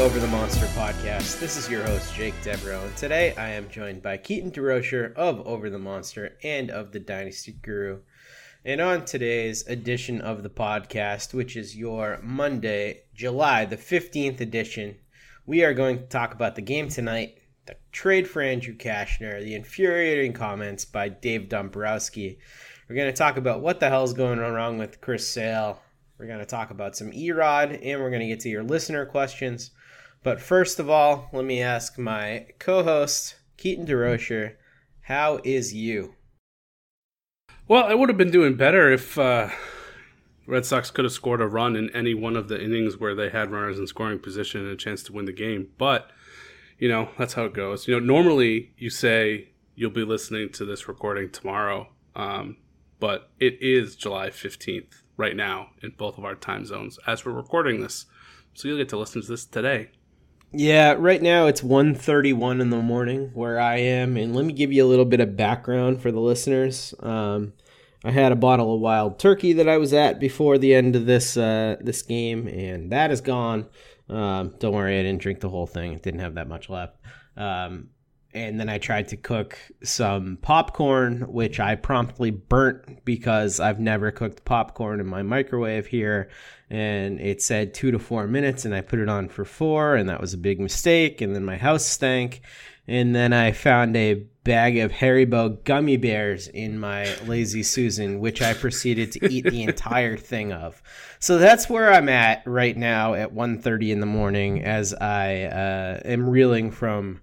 Over the Monster podcast. This is your host, Jake Devereaux, and today I am joined by Keaton DeRocher of Over the Monster and of the Dynasty Guru. And on today's edition of the podcast, which is your Monday, July the 15th edition, we are going to talk about the game tonight, the trade for Andrew Cashner, the infuriating comments by Dave Dombrowski. We're going to talk about what the hell's going wrong with Chris Sale, we're going to talk about some Erod and we're going to get to your listener questions. But first of all, let me ask my co host, Keaton DeRocher, how is you? Well, I would have been doing better if uh, Red Sox could have scored a run in any one of the innings where they had runners in scoring position and a chance to win the game. But, you know, that's how it goes. You know, normally you say you'll be listening to this recording tomorrow, um, but it is July 15th right now in both of our time zones as we're recording this. So you'll get to listen to this today. Yeah, right now it's 1.31 in the morning where I am. And let me give you a little bit of background for the listeners. Um, I had a bottle of wild turkey that I was at before the end of this uh, this game, and that is gone. Um, don't worry, I didn't drink the whole thing. It didn't have that much left. Um, and then I tried to cook some popcorn, which I promptly burnt because I've never cooked popcorn in my microwave here. And it said two to four minutes, and I put it on for four, and that was a big mistake. And then my house stank. And then I found a bag of Haribo gummy bears in my Lazy Susan, which I proceeded to eat the entire thing of. So that's where I'm at right now at 1.30 in the morning as I uh, am reeling from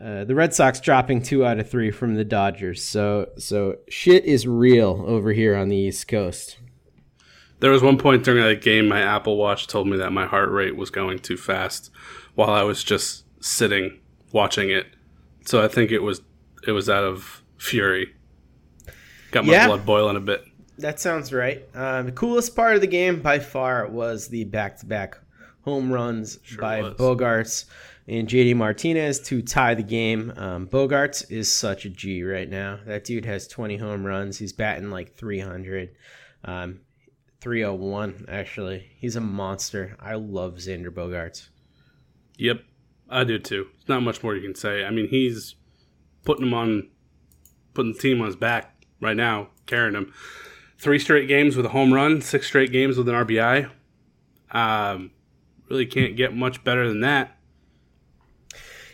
uh, the Red Sox dropping two out of three from the Dodgers. So so shit is real over here on the East Coast. There was one point during that game my Apple Watch told me that my heart rate was going too fast while I was just sitting watching it. So I think it was it was out of fury. Got my yeah, blood boiling a bit. That sounds right. Uh, the coolest part of the game by far was the back-to-back home runs sure by was. Bogaerts and JD Martinez to tie the game. Um, Bogaerts is such a G right now. That dude has 20 home runs. He's batting like 300, um, 301 actually. He's a monster. I love Xander Bogaerts. Yep, I do too. There's not much more you can say. I mean, he's putting him on, putting the team on his back right now, carrying him. Three straight games with a home run, six straight games with an RBI. Um, really can't get much better than that.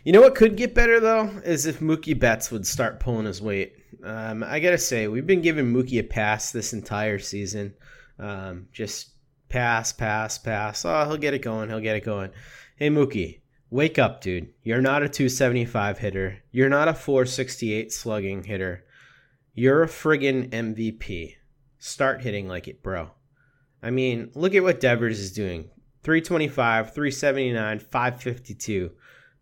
You know what could get better though is if Mookie Betts would start pulling his weight. Um, I gotta say we've been giving Mookie a pass this entire season. Um, just pass, pass, pass. Oh, he'll get it going. He'll get it going. Hey Mookie, wake up, dude. You're not a 275 hitter. You're not a 468 slugging hitter. You're a friggin' MVP. Start hitting like it, bro. I mean, look at what Devers is doing. 325, 379, 552.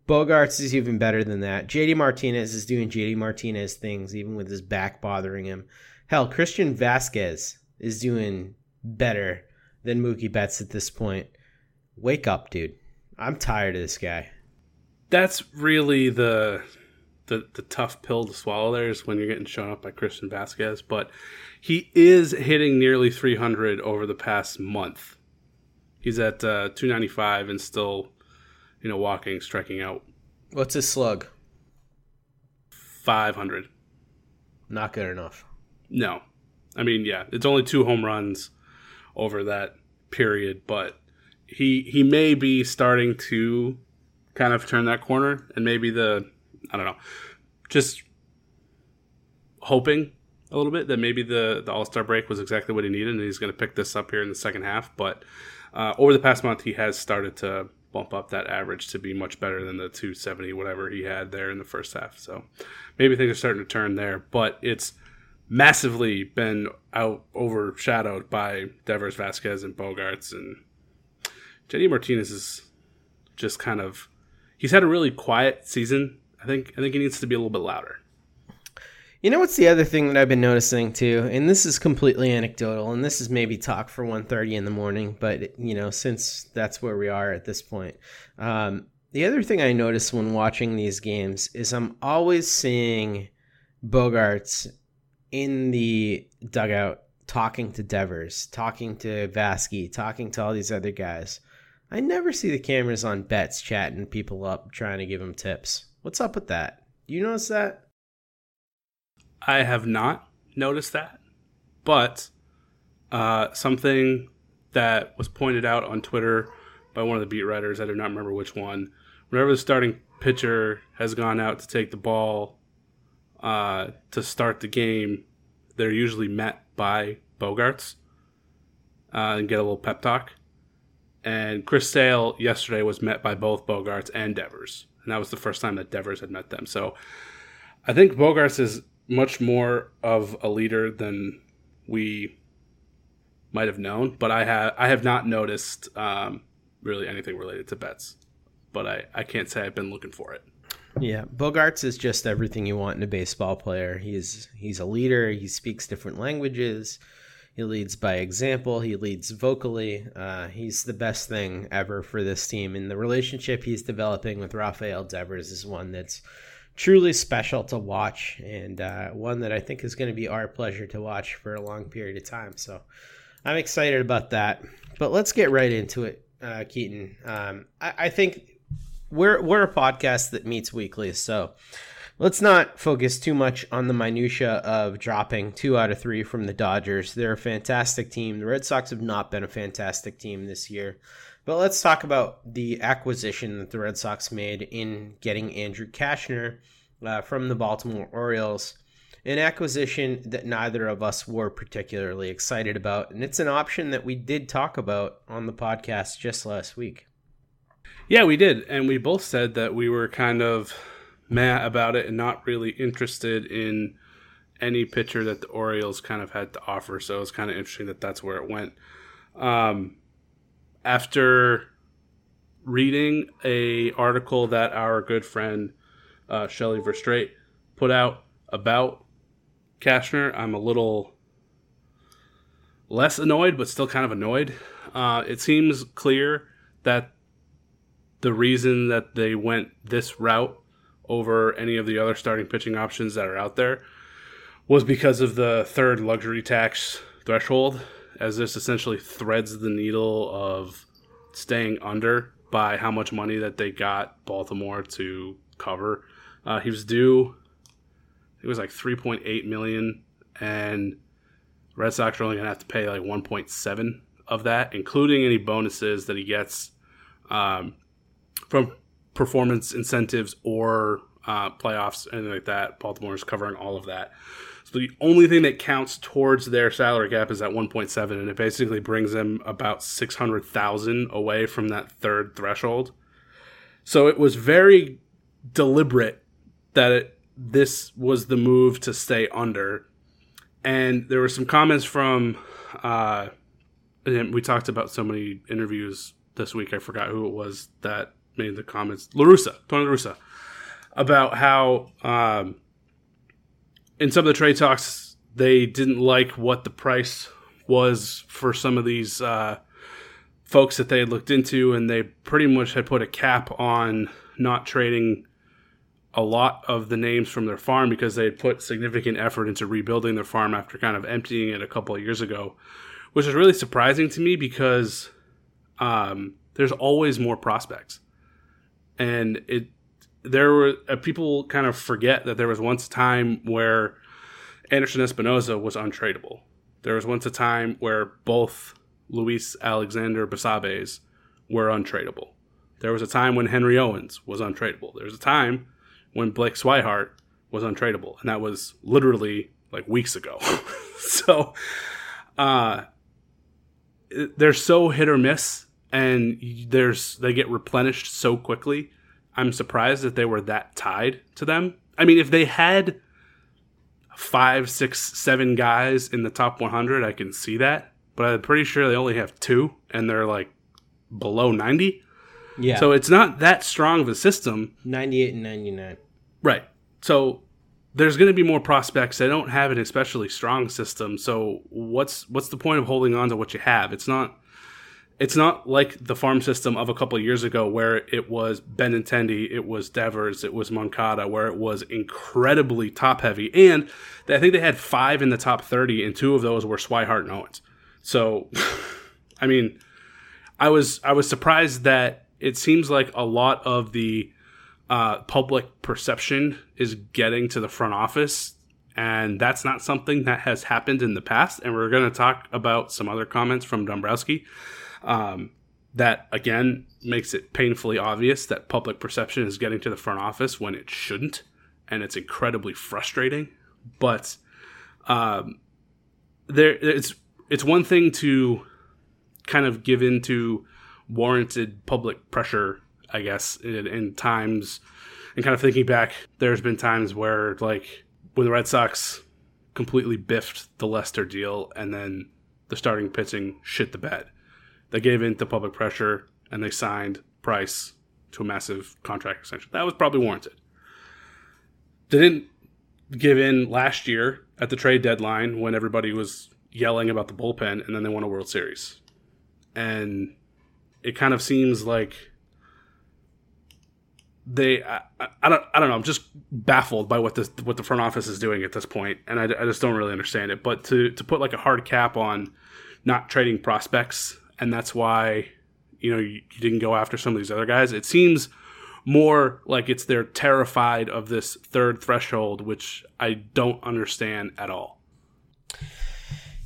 Bogaerts is even better than that. JD Martinez is doing JD Martinez things, even with his back bothering him. Hell, Christian Vázquez is doing better than Mookie Betts at this point. Wake up, dude. I'm tired of this guy. That's really the the, the tough pill to swallow there is when you're getting shown up by Christian Vázquez, but he is hitting nearly 300 over the past month. He's at uh, 295 and still you know, walking, striking out. What's his slug? 500. Not good enough. No. I mean, yeah, it's only two home runs over that period, but he he may be starting to kind of turn that corner and maybe the I don't know. Just hoping a little bit that maybe the the All-Star break was exactly what he needed and he's going to pick this up here in the second half, but uh, over the past month he has started to bump up that average to be much better than the 270 whatever he had there in the first half. So maybe things are starting to turn there, but it's massively been out overshadowed by Devers, Vázquez and Bogaerts and JD Martinez is just kind of he's had a really quiet season. I think I think he needs to be a little bit louder. You know what's the other thing that I've been noticing too, and this is completely anecdotal, and this is maybe talk for 1.30 in the morning, but you know, since that's where we are at this point. Um, the other thing I notice when watching these games is I'm always seeing Bogaerts in the dugout talking to Devers, talking to Vasky, talking to all these other guys. I never see the cameras on Betts chatting people up trying to give them tips. What's up with that? You notice that? I have not noticed that, but uh, something that was pointed out on Twitter by one of the beat writers, I do not remember which one. Whenever the starting pitcher has gone out to take the ball uh, to start the game, they're usually met by Bogaerts uh, and get a little pep talk. And Chris Sale yesterday was met by both Bogaerts and Devers, and that was the first time that Devers had met them. So I think Bogaerts is much more of a leader than we might have known, but I have I have not noticed um, really anything related to Betts. But I, I can't say I've been looking for it. Yeah, Bogaerts is just everything you want in a baseball player. He's he's a leader. He speaks different languages. He leads by example. He leads vocally. Uh, he's the best thing ever for this team. And the relationship he's developing with Rafael Devers is one that's truly special to watch and uh, one that I think is going to be our pleasure to watch for a long period of time. So I'm excited about that. But let's get right into it, uh, Keaton. Um, I, I think we're we're a podcast that meets weekly, so let's not focus too much on the minutia of dropping two out of three from the Dodgers. They're a fantastic team. The Red Sox have not been a fantastic team this year. But let's talk about the acquisition that the Red Sox made in getting Andrew Cashner uh, from the Baltimore Orioles. An acquisition that neither of us were particularly excited about, and it's an option that we did talk about on the podcast just last week. Yeah, we did, and we both said that we were kind of mad about it and not really interested in any pitcher that the Orioles kind of had to offer. So it was kind of interesting that that's where it went. Um, after reading a article that our good friend uh, Shelly Verstrate put out about Cashner, I'm a little less annoyed, but still kind of annoyed. Uh, it seems clear that the reason that they went this route over any of the other starting pitching options that are out there was because of the third luxury tax threshold, as this essentially threads the needle of staying under by how much money that they got Baltimore to cover. Uh, he was due, it was like 3.8 million, and Red Sox are only gonna have to pay like 1.7 of that, including any bonuses that he gets um, from performance incentives or uh, playoffs, anything like that. Baltimore is covering all of that. So the only thing that counts towards their salary cap is at 1.7, and it basically brings them about 600,000 away from that third threshold. So it was very deliberate that it, this was the move to stay under. And there were some comments from, uh, and we talked about so many interviews this week. I forgot who it was that made the comments. La Russa, Tony La Russa, about how um, in some of the trade talks they didn't like what the price was for some of these uh, folks that they had looked into, and they pretty much had put a cap on not trading a lot of the names from their farm because they had put significant effort into rebuilding their farm after kind of emptying it a couple of years ago, which is really surprising to me because um, there's always more prospects. And it there were uh, people kind of forget that there was once a time where Anderson Espinoza was untradeable. There was once a time where both Luis Alexander Basabe's were untradeable. There was a time when Henry Owens was untradeable. There was a time when Blake Swihart was untradeable, and that was literally like weeks ago. so, uh, they're so hit or miss and there's they get replenished so quickly. I'm surprised that they were that tied to them. I mean, if they had five, six, seven guys in the top 100, I can see that. But I'm pretty sure they only have two, and they're like below 90. Yeah. So it's not that strong of a system. 98 and 99. Right. So there's going to be more prospects. They don't have an especially strong system. So what's what's the point of holding on to what you have? It's not it's not like the farm system of a couple of years ago where it was Benintendi, it was Devers, it was Moncada, where it was incredibly top heavy. And I think they had five in the top 30, and two of those were Swihart and Owens. So, I mean, I was I was surprised that it seems like a lot of the uh, public perception is getting to the front office, and that's not something that has happened in the past. And we're going to talk about some other comments from Dombrowski. Um, that again makes it painfully obvious that public perception is getting to the front office when it shouldn't, and it's incredibly frustrating. But um, there, it's it's one thing to kind of give in to warranted public pressure, I guess, in, in times. And kind of thinking back, there's been times where like when the Red Sox completely biffed the Lester deal, and then the starting pitching shit the bed they gave in to public pressure and they signed Price to a massive contract extension. That was probably warranted. They didn't give in last year at the trade deadline when everybody was yelling about the bullpen and then they won a World Series. And it kind of seems like they I, I, don't I don't know I'm just baffled by what this what the front office is doing at this point and I, I just don't really understand it but to to put like a hard cap on not trading prospects and that's why you know you, you didn't go after some of these other guys. It seems more like it's they're terrified of this third threshold, which I don't understand at all.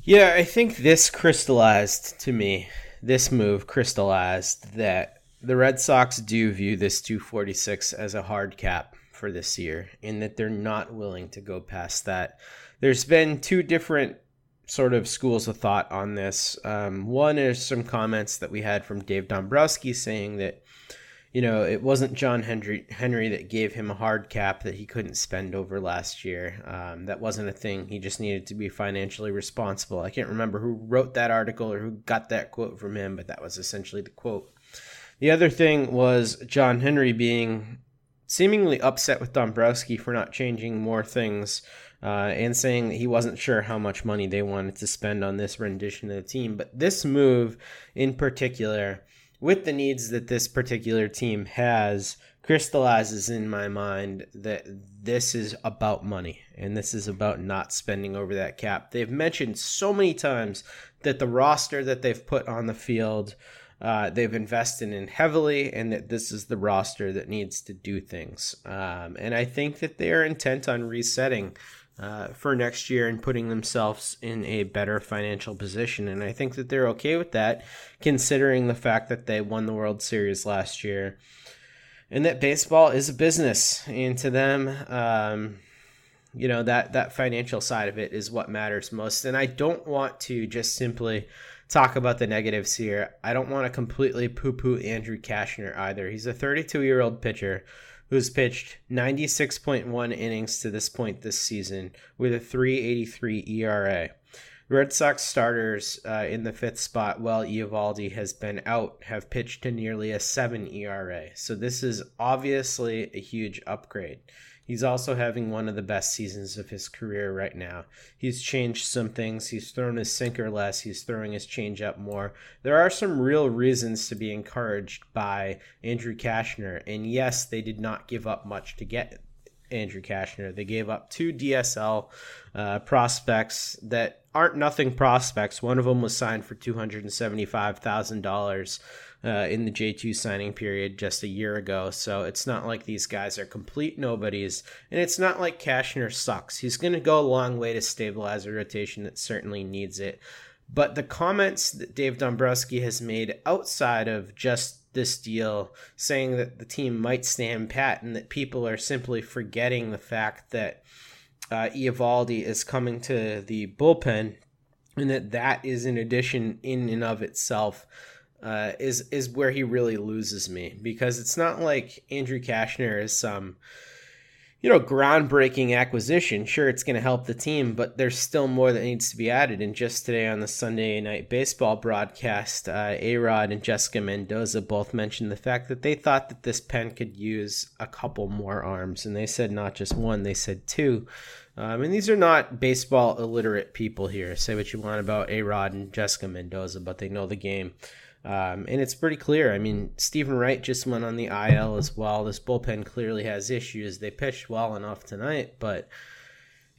Yeah, I think this crystallized to me. This move crystallized that the Red Sox do view this 246 as a hard cap for this year, in that they're not willing to go past that. There's been two different sort of schools of thought on this. Um, one is some comments that we had from Dave Dombrowski saying that, you know, it wasn't John Henry Henry that gave him a hard cap that he couldn't spend over last year. Um, that wasn't a thing. He just needed to be financially responsible. I can't remember who wrote that article or who got that quote from him, but that was essentially the quote. The other thing was John Henry being seemingly upset with Dombrowski for not changing more things uh, and saying that he wasn't sure how much money they wanted to spend on this rendition of the team. But this move in particular, with the needs that this particular team has, crystallizes in my mind that this is about money and this is about not spending over that cap. They've mentioned so many times that the roster that they've put on the field. Uh, they've invested in heavily, and that this is the roster that needs to do things. Um, and I think that they are intent on resetting uh, for next year and putting themselves in a better financial position. And I think that they're okay with that, considering the fact that they won the World Series last year and that baseball is a business. And to them, um, you know, that, that financial side of it is what matters most. And I don't want to just simply talk about the negatives here. I don't want to completely poo poo Andrew Cashner either. He's a 32 year old pitcher who's pitched 96.1 innings to this point this season with a 383 ERA. Red Sox starters uh, in the fifth spot, while Eovaldi has been out, have pitched to nearly a 7 ERA. So this is obviously a huge upgrade. He's also having one of the best seasons of his career right now. He's changed some things. He's thrown his sinker less. He's throwing his changeup more. There are some real reasons to be encouraged by Andrew Cashner. And yes, they did not give up much to get Andrew Cashner. They gave up two DSL uh, prospects that aren't nothing prospects. One of them was signed for two hundred and seventy-five thousand dollars uh, in the J2 signing period just a year ago. So it's not like these guys are complete nobodies. And it's not like Cashner sucks. He's going to go a long way to stabilize a rotation that certainly needs it. But the comments that Dave Dombrowski has made outside of just this deal, saying that the team might stand pat and that people are simply forgetting the fact that uh, is coming to the bullpen and that that is an addition in and of itself uh, is is where he really loses me because it's not like Andrew Cashner is some you know groundbreaking acquisition. Sure, it's going to help the team, but there's still more that needs to be added. And just today on the Sunday night baseball broadcast, uh, A Rod and Jessica Mendoza both mentioned the fact that they thought that this pen could use a couple more arms, and they said not just one, they said two. Um, and these are not baseball illiterate people here. Say what you want about A Rod and Jessica Mendoza, but they know the game. Um, and it's pretty clear. I mean, Steven Wright just went on the IL as well. This bullpen clearly has issues. They pitched well enough tonight, but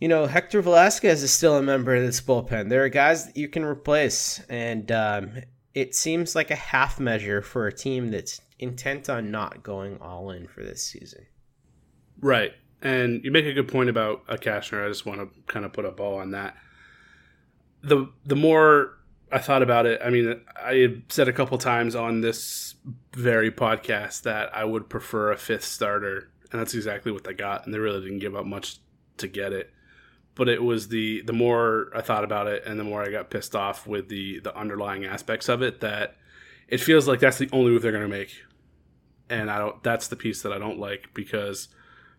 you know, Hector Velázquez is still a member of this bullpen. There are guys that you can replace, and um, it seems like a half measure for a team that's intent on not going all in for this season. Right. And you make a good point about a Cashner. I just want to kind of put a bow on that. The the more I thought about it, I mean, I said a couple times on this very podcast that I would prefer a fifth starter, and that's exactly what they got. And they really didn't give up much to get it but it was the the more I thought about it and the more I got pissed off with the the underlying aspects of it that it feels like that's the only move they're going to make, and I don't. That's the piece that I don't like because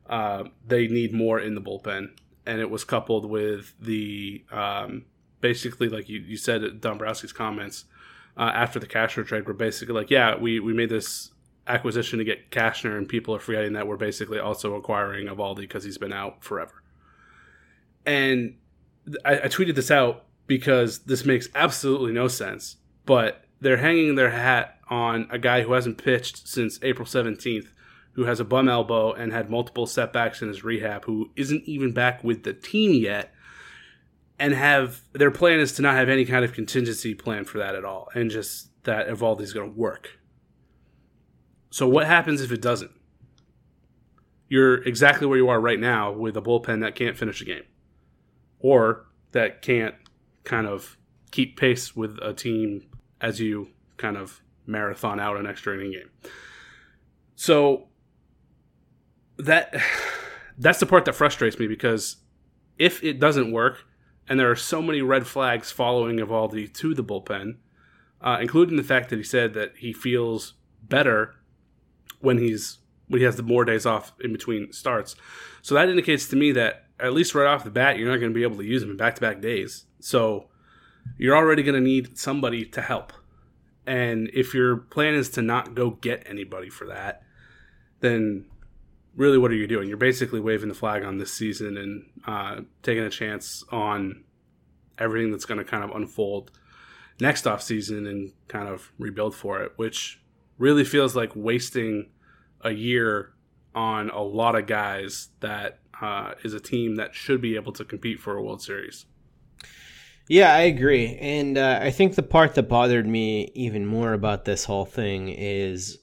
uh, they need more in the bullpen, and it was coupled with the um, basically like you you said Dombrowski's comments uh, after the Cashner trade were basically like, yeah, we we made this acquisition to get Cashner, and people are forgetting that we're basically also acquiring Eovaldi because he's been out forever. And I, I tweeted this out because this makes absolutely no sense. But they're hanging their hat on a guy who hasn't pitched since April 17th, who has a bum elbow and had multiple setbacks in his rehab, who isn't even back with the team yet, and have their plan is to not have any kind of contingency plan for that at all, and just that Eovaldi's going to work. So what happens if it doesn't? You're exactly where you are right now with a bullpen that can't finish a game or that can't kind of keep pace with a team as you kind of marathon out an extra inning game. So that that's the part that frustrates me because if it doesn't work, and there are so many red flags following Eovaldi to the bullpen, uh, including the fact that he said that he feels better when he's when he has the more days off in between starts. So that indicates to me that at least right off the bat, you're not going to be able to use them in back to back days. So you're already going to need somebody to help. And if your plan is to not go get anybody for that, then really what are you doing? You're basically waving the flag on this season and uh, taking a chance on everything that's going to kind of unfold next off season and kind of rebuild for it, which really feels like wasting a year on a lot of guys that uh, is a team that should be able to compete for a World Series. Yeah, I agree. And uh, I think the part that bothered me even more about this whole thing is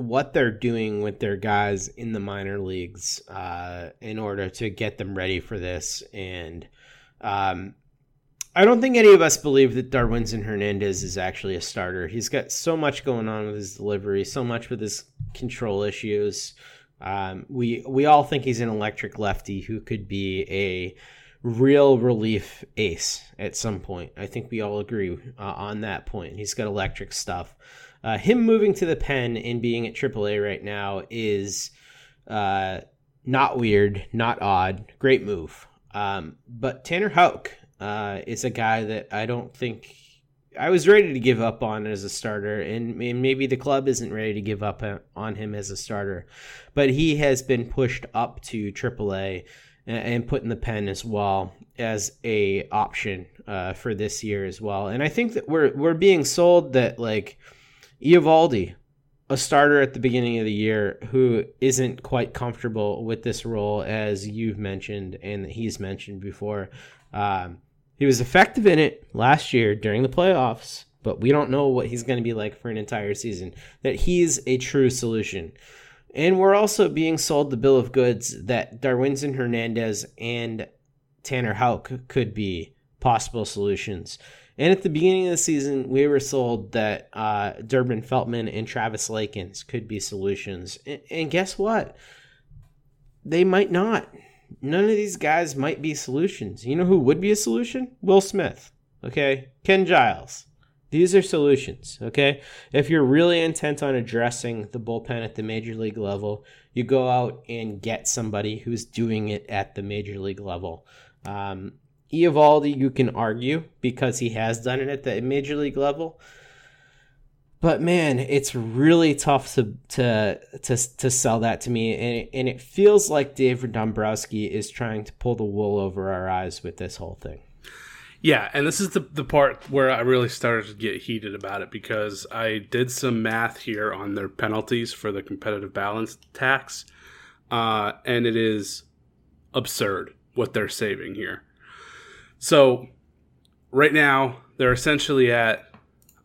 what they're doing with their guys in the minor leagues uh, in order to get them ready for this. And um, I don't think any of us believe that Darwinzon Hernandez is actually a starter. He's got so much going on with his delivery, so much with his control issues. Um, we we all think he's an electric lefty who could be a real relief ace at some point. I think we all agree uh, on that point. He's got electric stuff. Uh, him moving to the pen and being at AAA right now is uh, not weird, not odd. Great move. Um, but Tanner Houck uh, is a guy that I don't think I was ready to give up on as a starter, and, maybe the club isn't ready to give up on him as a starter, but he has been pushed up to AAA and put in the pen as well as a option uh, for this year as well. And I think that we're we're being sold that like Eovaldi, a starter at the beginning of the year who isn't quite comfortable with this role, as you've mentioned and he's mentioned before. Um, he was effective in it last year during the playoffs, but we don't know what he's going to be like for an entire season. That he's a true solution. And we're also being sold the bill of goods that Darwinzon Hernandez and Tanner Houck could be possible solutions. And at the beginning of the season, we were sold that uh, Durbin Feltman and Travis Lakins could be solutions. And, and guess what? They might not none of these guys might be solutions. You know who would be a solution? Will Smith. Okay. Ken Giles. These are solutions. Okay. If you're really intent on addressing the bullpen at the major league level, you go out and get somebody who's doing it at the major league level. Um, Eovaldi, you can argue because he has done it at the major league level but man, it's really tough to to to to sell that to me, and it, and it feels like David Dombrowski is trying to pull the wool over our eyes with this whole thing. Yeah, and this is the the part where I really started to get heated about it because I did some math here on their penalties for the competitive balance tax, uh, and it is absurd what they're saving here. So, right now they're essentially at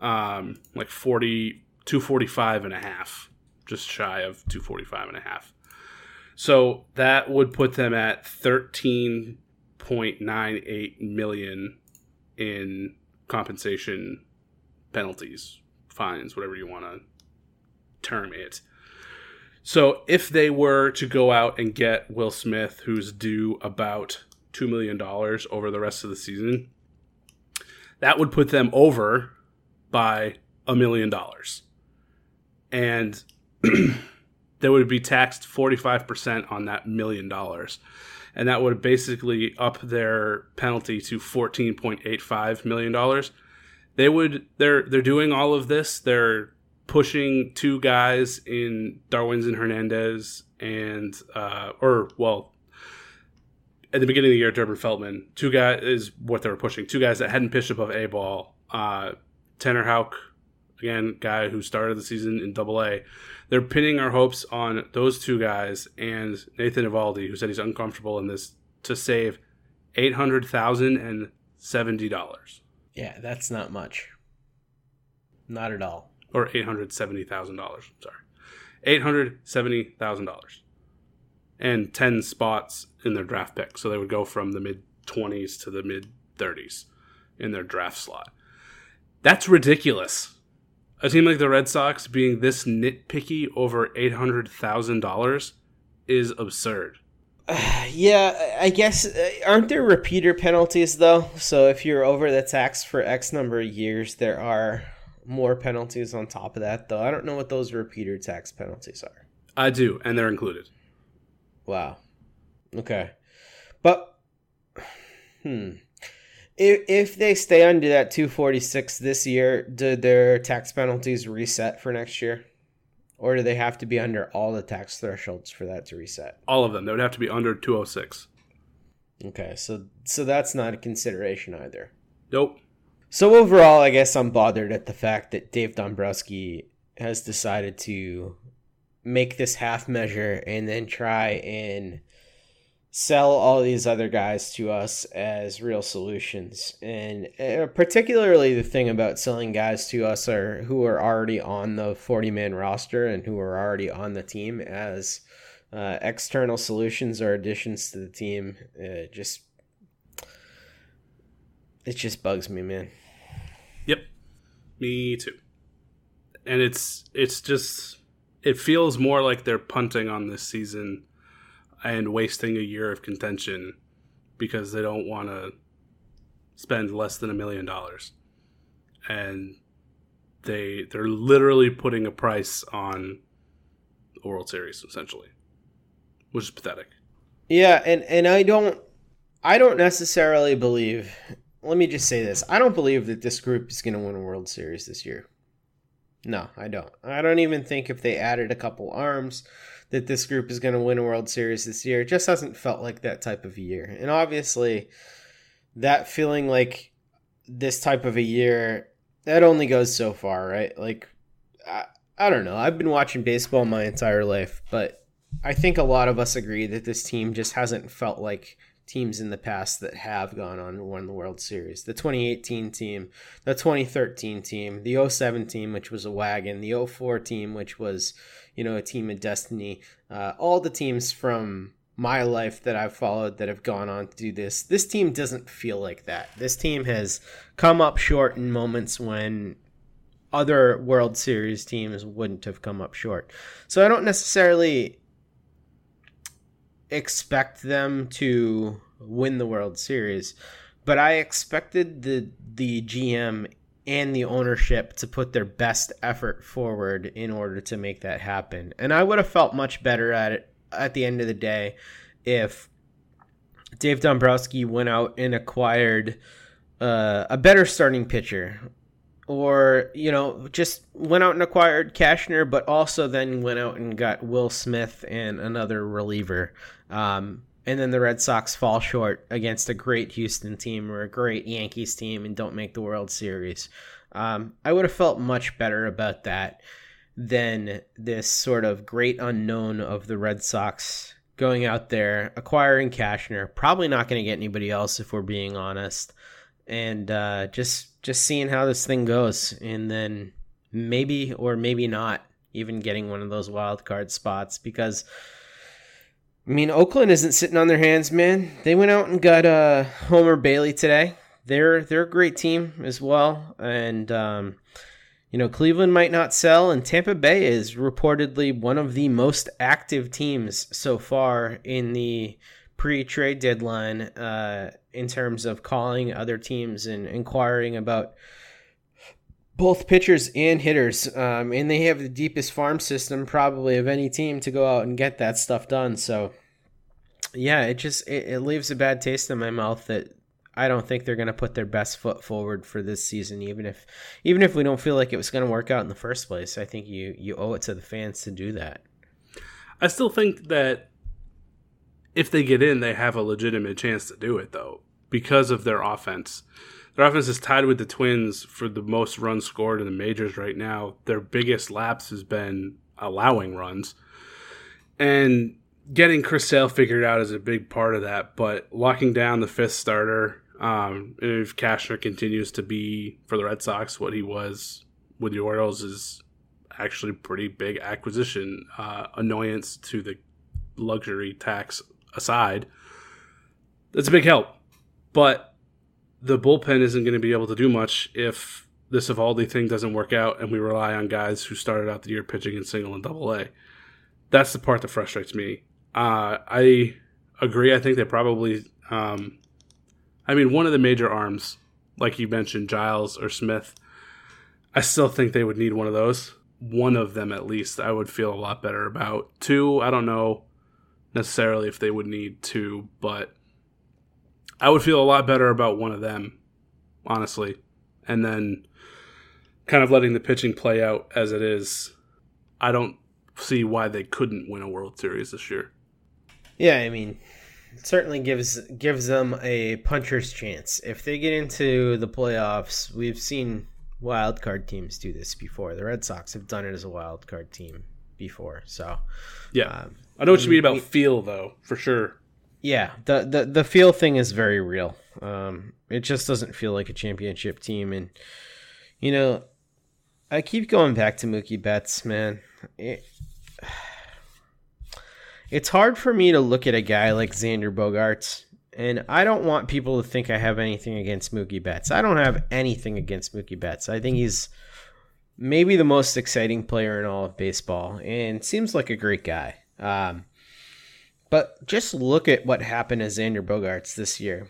um, like 40, 245 and a half, just shy of 245 and a half. So that would put them at 13.98 million in compensation penalties, fines, whatever you want to term it. So if they were to go out and get Will Smith, who's due about $2 million over the rest of the season, that would put them over by a million dollars. And they would be taxed 45% on that million dollars. And that would basically up their penalty to $14.85 million. They would they're they're doing all of this. They're pushing two guys in Darwinzon Hernandez and uh, or well at the beginning of the year, Durbin Feltman, two guys is what they were pushing. Two guys that hadn't pitched above A ball. Uh, Tanner Houck, again, guy who started the season in Double A. They're pinning our hopes on those two guys and Nathan Eovaldi, who said he's uncomfortable in this to save eight hundred thousand and seventy dollars. Yeah, that's not much. Not at all. Or eight hundred seventy thousand dollars. Sorry, eight hundred seventy thousand dollars, and ten spots in their draft pick. So they would go from the mid twenties to the mid thirties in their draft slot. That's ridiculous a team like the Red Sox being this nitpicky over eight hundred thousand dollars is absurd. yeah, I guess uh, aren't there repeater penalties though? So if you're over the tax for X number of years, there are more penalties on top of that though. I don't know what those repeater tax penalties are. I do, and they're included. Wow. Okay. But hmm if if they stay under that 246 this year, do their tax penalties reset for next year? Or do they have to be under all the tax thresholds for that to reset? All of them. They would have to be under 206. Okay, so so that's not a consideration either. Nope. So overall, I guess I'm bothered at the fact that Dave Dombrowski has decided to make this half measure and then try and sell all these other guys to us as real solutions. And uh, particularly the thing about selling guys to us are who are already on the 40 man roster and who are already on the team as uh, external solutions or additions to the team uh, just it just bugs me man. Yep. Me too. And it's it's just it feels more like they're punting on this season and wasting a year of contention because they don't want to spend less than a million dollars and they they're literally putting a price on the World Series essentially, which is pathetic. Yeah, and and I don't I don't necessarily believe. Let me just say this: I don't believe that this group is going to win a World Series this year. No, I don't. I don't even think if they added a couple arms that this group is going to win a World Series this year. It just hasn't felt like that type of year. And obviously, that feeling like this type of a year, that only goes so far, right? Like, I, I don't know. I've been watching baseball my entire life, but I think a lot of us agree that this team just hasn't felt like teams in the past that have gone on and won the World Series. The 2018 team, the 2013 team, the 07 team, which was a wagon, the 04 team, which was, you know, a team of destiny. Uh, all the teams from my life that I've followed that have gone on to do this. This team doesn't feel like that. This team has come up short in moments when other World Series teams wouldn't have come up short. So I don't necessarily expect them to win the World Series, but I expected the the GM and the ownership to put their best effort forward in order to make that happen. And I would have felt much better at it at the end of the day if Dave Dombrowski went out and acquired uh, a better starting pitcher or you know just went out and acquired Cashner, but also then went out and got Will Smith and another reliever. Um, and then the Red Sox fall short against a great Houston team or a great Yankees team and don't make the World Series. Um, I would have felt much better about that than this sort of great unknown of the Red Sox going out there acquiring Cashner. Probably not going to get anybody else if we're being honest, and uh, just just seeing how this thing goes, and then maybe or maybe not even getting one of those wild card spots because. I mean, Oakland isn't sitting on their hands, man. They went out and got uh, Homer Bailey today. They're they're a great team as well, and um, you know Cleveland might not sell, and Tampa Bay is reportedly one of the most active teams so far in the pre-trade deadline uh, in terms of calling other teams and inquiring about both pitchers and hitters. Um, and they have the deepest farm system probably of any team to go out and get that stuff done. So yeah, it just it, it leaves a bad taste in my mouth that I don't think they're going to put their best foot forward for this season, even if even if we don't feel like it was going to work out in the first place. I think you you owe it to the fans to do that. I still think that if they get in, they have a legitimate chance to do it, though, because of their offense. Their offense is tied with the Twins for the most runs scored in the majors right now. Their biggest lapse has been allowing runs. And getting Chris Sale figured out is a big part of that, but locking down the fifth starter, um, if Cashner continues to be for the Red Sox what he was with the Orioles, is actually pretty big acquisition uh, annoyance to the luxury tax aside, that's a big help. But the bullpen isn't going to be able to do much if this Eovaldi thing doesn't work out and we rely on guys who started out the year pitching in single and double A. That's the part that frustrates me. Uh, I agree. I think they probably, um, I mean, one of the major arms, like you mentioned, Giles or Smith, I still think they would need one of those. One of them at least, I would feel a lot better about. Two, I don't know necessarily if they would need two, but I would feel a lot better about one of them, honestly. And then kind of letting the pitching play out as it is. I don't see why they couldn't win a World Series this year. Yeah, I mean, it certainly gives gives them a puncher's chance. If they get into the playoffs, we've seen wild card teams do this before. The Red Sox have done it as a wild card team before. So, yeah, um, I know what you mean about feel, though, for sure. Yeah, the the the feel thing is very real. Um, it just doesn't feel like a championship team, and you know, I keep going back to Mookie Betts, man. It, it's hard for me to look at a guy like Xander Bogaerts, and I don't want people to think I have anything against Mookie Betts. I don't have anything against Mookie Betts. I think he's maybe the most exciting player in all of baseball, and seems like a great guy. Um, but just look at what happened to Xander Bogaerts this year.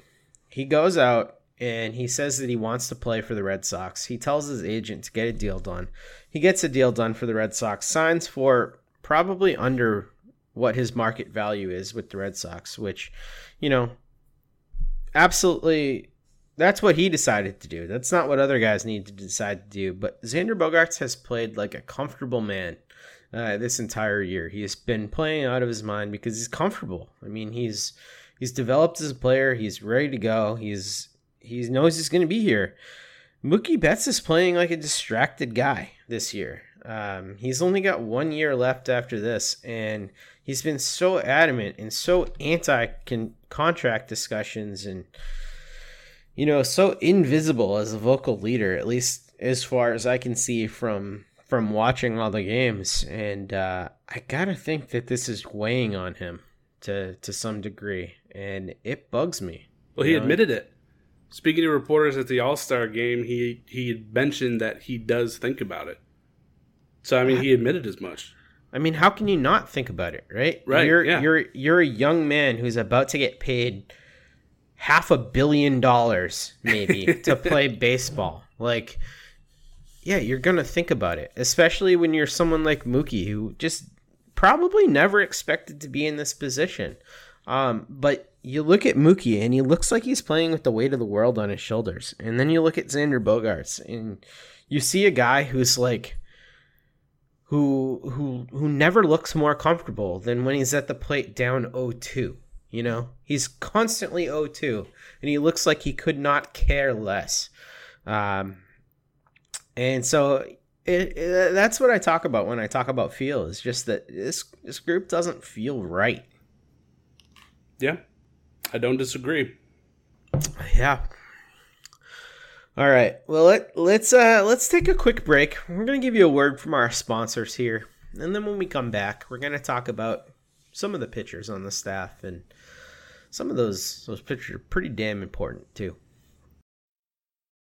He goes out and he says that he wants to play for the Red Sox. He tells his agent to get a deal done. He gets a deal done for the Red Sox, signs for probably under what his market value is with the Red Sox, which, you know, absolutely that's what he decided to do. That's not what other guys need to decide to do. But Xander Bogaerts has played like a comfortable man uh, this entire year. He has been playing out of his mind because he's comfortable. I mean, he's he's developed as a player. He's ready to go. He's he knows he's going to be here. Mookie Betts is playing like a distracted guy this year. Um, he's only got one year left after this, and he's been so adamant and so anti contract discussions and you know so invisible as a vocal leader, at least as far as I can see from from watching all the games, and uh, I gotta think that this is weighing on him to to some degree, and it bugs me. Well, he know? admitted it. Speaking to reporters at the All Star game, he he mentioned that he does think about it. So I mean, he admitted as much. I mean, how can you not think about it, right? Right. You're yeah. you're you're a young man who's about to get paid half a billion dollars maybe to play baseball. Like yeah, you're going to think about it, especially when you're someone like Mookie who just probably never expected to be in this position. Um, but you look at Mookie and he looks like he's playing with the weight of the world on his shoulders. And then you look at Xander Bogaerts and you see a guy who's like who who who never looks more comfortable than when he's at the plate down 0-2. You know, he's constantly 0-2 and he looks like he could not care less. Um, and so it, it, that's what I talk about when I talk about feel is just that this this group doesn't feel right. Yeah, I don't disagree. Yeah. All right. Well, let, let's uh, let's take a quick break. We're gonna give you a word from our sponsors here, and then when we come back, we're gonna talk about some of the pitchers on the staff, and some of those those pitchers are pretty damn important too.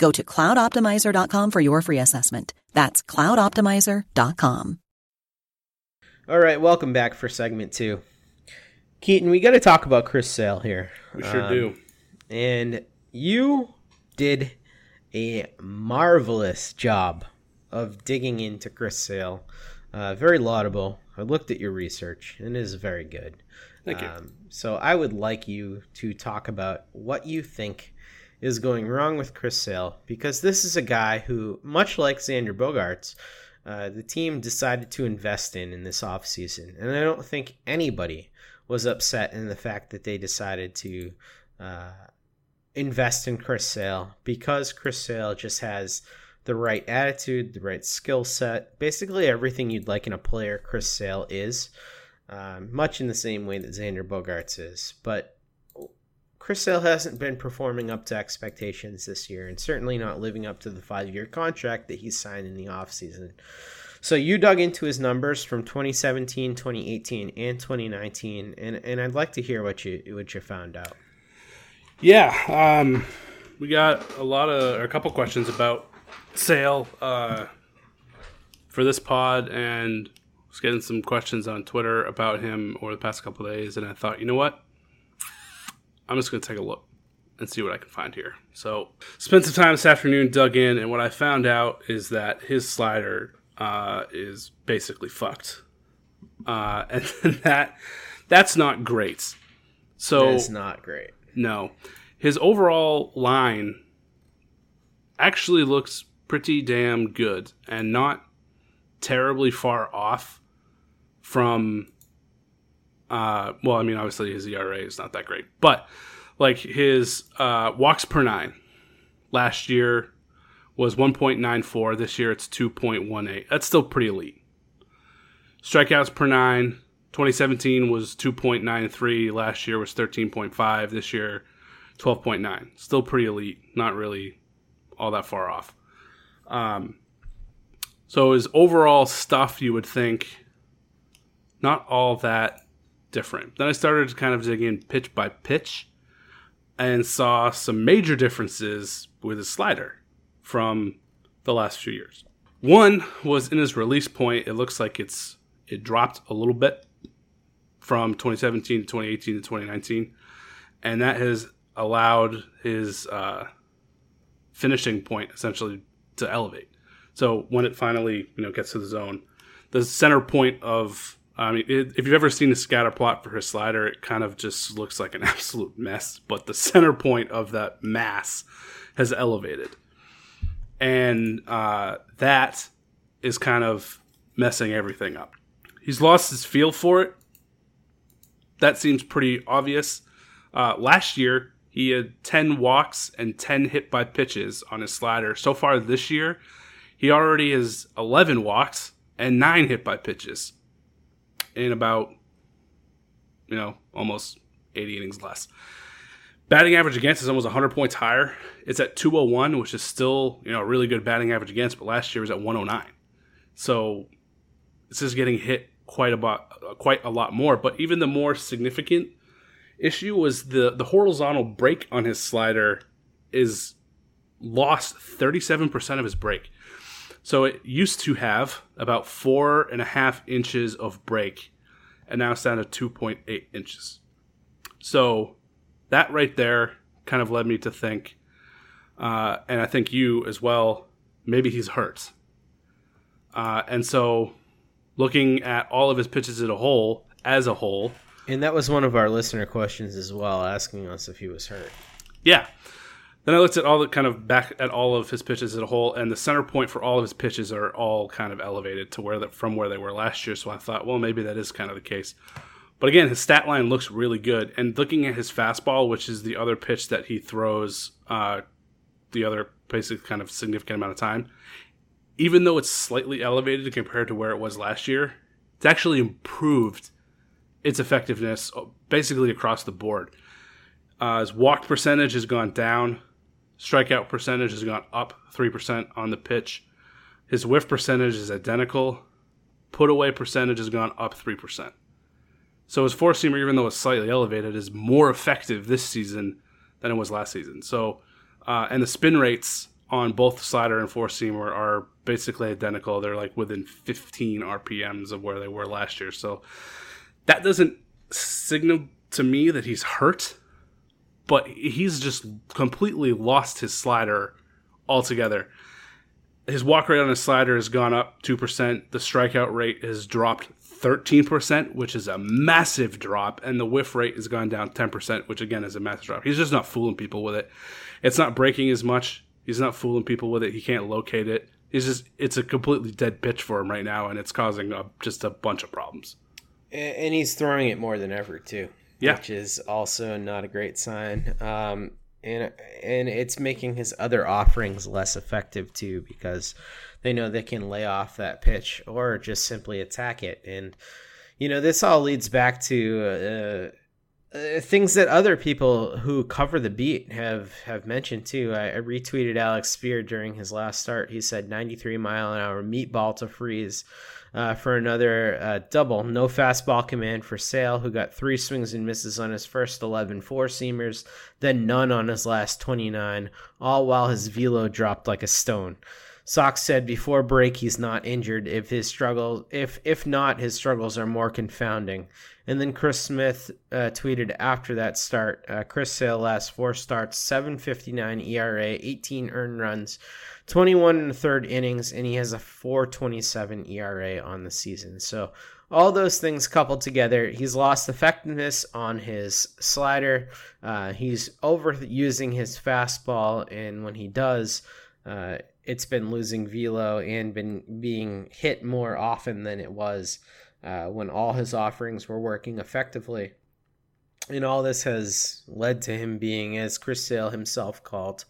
Go to cloudoptimizer.com for your free assessment. That's cloudoptimizer.com. All right, welcome back for segment two. Keaton, we got to talk about Chris Sale here. We sure Um, do. And you did a marvelous job of digging into Chris Sale. Uh, very laudable. I looked at your research, and it is very good. Thank you. Um, so I would like you to talk about what you think is going wrong with Chris Sale, because this is a guy who, much like Xander Bogaerts, uh, the team decided to invest in in this offseason. And I don't think anybody was upset in the fact that they decided to uh, invest in Chris Sale because Chris Sale just has the right attitude, the right skill set, basically everything you'd like in a player. Chris Sale is um, much in the same way that Xander Bogaerts is, but Chris Sale hasn't been performing up to expectations this year, and certainly not living up to the five-year contract that he signed in the offseason. So you dug into his numbers from 2017, 2018, and 2019, and, and I'd like to hear what you what you found out. Yeah, um, we got a lot of or a couple questions about sale uh, for this pod, and was getting some questions on Twitter about him over the past couple days, and I thought, you know what, I'm just gonna take a look and see what I can find here. So spent some time this afternoon, dug in, and what I found out is that his slider uh, is basically fucked, uh, and that that's not great. So It's not great. no. His overall line actually looks pretty damn good and not terribly far off from uh well, I mean obviously his ERA is not that great. But like his uh walks per 9 last year was 1.94, this year it's 2.18. That's still pretty elite. Strikeouts per 9 2017 was 2.93 last year was 13.5 this year 12.9 still pretty elite not really all that far off um, so his overall stuff you would think not all that different. Then i started to kind of dig in pitch by pitch and saw some major differences with his slider from the last few years. One was in his release point. It looks like it's it dropped a little bit from 2017 to 2018 to 2019, and that has allowed his uh, finishing point essentially to elevate. So when it finally you know gets to the zone, the center point of I mean, it, if you've ever seen a scatter plot for his slider, it kind of just looks like an absolute mess. But the center point of that mass has elevated, and uh, that is kind of messing everything up. He's lost his feel for it that seems pretty obvious. Uh, last year, he had 10 walks and 10 hit by pitches on his slider. So far this year, he already has 11 walks and 9 hit by pitches in about, you know, almost 80 innings less. Batting average against is almost 100 points higher. It's at 201, which is still, you know, a really good batting average against, but last year was at 109. So this is getting hit quite a lot, quite a lot more. But even the more significant issue was the the horizontal break on his slider is lost 37% of his break. So it used to have about four and a half inches of break, and now it's down to 2.8 inches. So that right there kind of led me to think, uh, and I think you as well, maybe he's hurt. Uh, and so looking at all of his pitches as a whole, as a whole, And that was one of our listener questions as well, asking us if he was hurt. Yeah. Then I looked at all the kind of back at all of his pitches as a whole, and the center point for all of his pitches are all kind of elevated to where that from where they were last year. So I thought, well, maybe that is kind of the case. But again, his stat line looks really good, and looking at his fastball, which is the other pitch that he throws, uh, the other basically kind of significant amount of time, even though it's slightly elevated compared to where it was last year, it's actually improved its effectiveness basically across the board. Uh, his walk percentage has gone down. Strikeout percentage has gone up 3% on the pitch. His whiff percentage is identical. Put away percentage has gone up 3%. So his four seamer, even though it's slightly elevated, is more effective this season than it was last season. So, uh, and the spin rates on both slider and four seamer are basically identical. They're like within 15 RPMs of where they were last year. So that doesn't signal to me that he's hurt, but he's just completely lost his slider altogether. His walk rate on his slider has gone up 2%. The strikeout rate has dropped 13%, which is a massive drop. And the whiff rate has gone down 10%, which again is a massive drop. He's just not fooling people with it. It's not breaking as much. He's not fooling people with it. He can't locate it. He's just, it's a completely dead pitch for him right now, and it's causing a, just a bunch of problems. And he's throwing it more than ever too. Yeah. which is also not a great sign. Um, and and it's making his other offerings less effective too because they know they can lay off that pitch or just simply attack it. And you know this all leads back to. Uh, uh, things that other people who cover the beat have have mentioned too. I, I retweeted Alex Speier during his last start. He said 93 mile an hour meatball to freeze uh, for another uh, double. No fastball command for Sale, who got three swings and misses on his first 11 four seamers, then none on his last 29, all while his velo dropped like a stone. Sox said before break he's not injured. If his struggles, if if not, his struggles are more confounding. And then Chris Smith uh, tweeted after that start. Uh, Chris Sale last four starts, 7.59 ERA, 18 earned runs, 21 and a third innings, and he has a 4.27 ERA on the season. So all those things coupled together, he's lost effectiveness on his slider. Uh, he's overusing his fastball, and when he does, uh, it's been losing velo and been being hit more often than it was uh, when all his offerings were working effectively. And all this has led to him being, as Chris Sale himself called,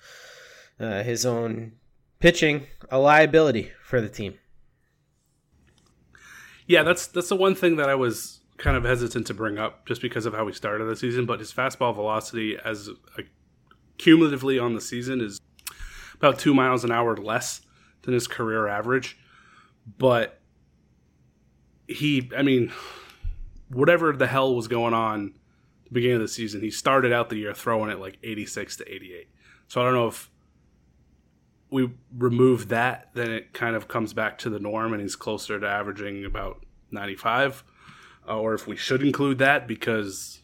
uh, his own pitching a liability for the team. Yeah, that's that's the one thing that I was kind of hesitant to bring up just because of how we started the season. But his fastball velocity, as a, cumulatively on the season, is about two miles an hour less than his career average. But he, I mean, whatever the hell was going on at the beginning of the season, he started out the year throwing it like 86 to 88. So I don't know if we remove that, then it kind of comes back to the norm and he's closer to averaging about 95. Uh, or if we should include that because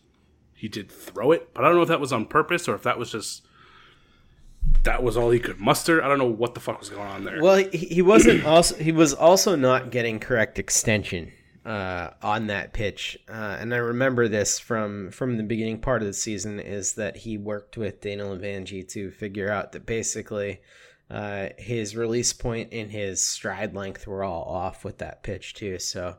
he did throw it. But I don't know if that was on purpose or if that was just that was all he could muster. I don't know what the fuck was going on there. Well, he, he wasn't also he was also not getting correct extension uh, on that pitch, uh, and I remember this from from the beginning part of the season is that he worked with Daniel Levangie to figure out that basically uh, his release point and his stride length were all off with that pitch too. So.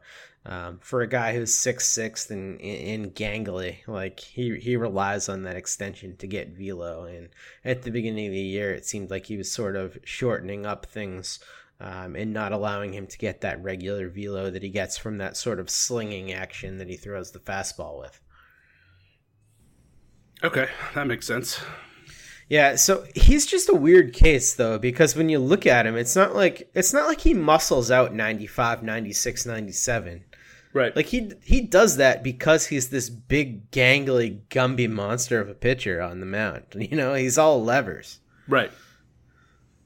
Um, for a guy who's six six and, and gangly, like he he relies on that extension to get velo. And at the beginning of the year, it seemed like he was sort of shortening up things um, and not allowing him to get that regular velo that he gets from that sort of slinging action that he throws the fastball with. okay, that makes sense. Yeah, so he's just a weird case though because when you look at him, it's not like it's not like he muscles out 95, 96, 97. Right. Like he he does that because he's this big gangly Gumby monster of a pitcher on the mound. You know, he's all levers. right.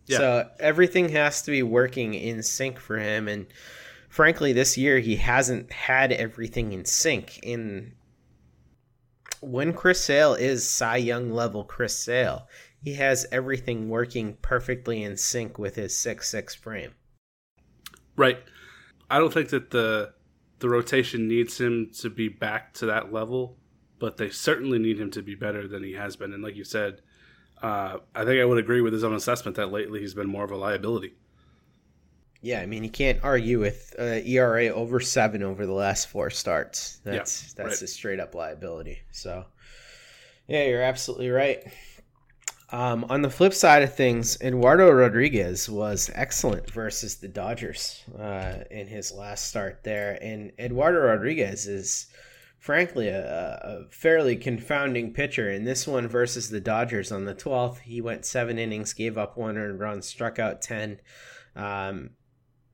Yeah. So everything has to be working in sync for him. And frankly, this year he hasn't had everything in sync. In when Chris Sale is Cy Young level Chris Sale, he has everything working perfectly in sync with his six six frame. Right. I don't think that the the rotation needs him to be back to that level, but they certainly need him to be better than he has been. And like you said, uh, I think I would agree with his own assessment that lately he's been more of a liability. Yeah, I mean, you can't argue with uh, ERA over seven over the last four starts. That's Yeah, that's right. a straight up liability. So, yeah, you're absolutely right. Um, on the flip side of things, Eduardo Rodriguez was excellent versus the Dodgers uh, in his last start there, and Eduardo Rodriguez is frankly a, a fairly confounding pitcher. In this one versus the Dodgers on the 12th, he went seven innings, gave up one earned run, struck out 10. Um,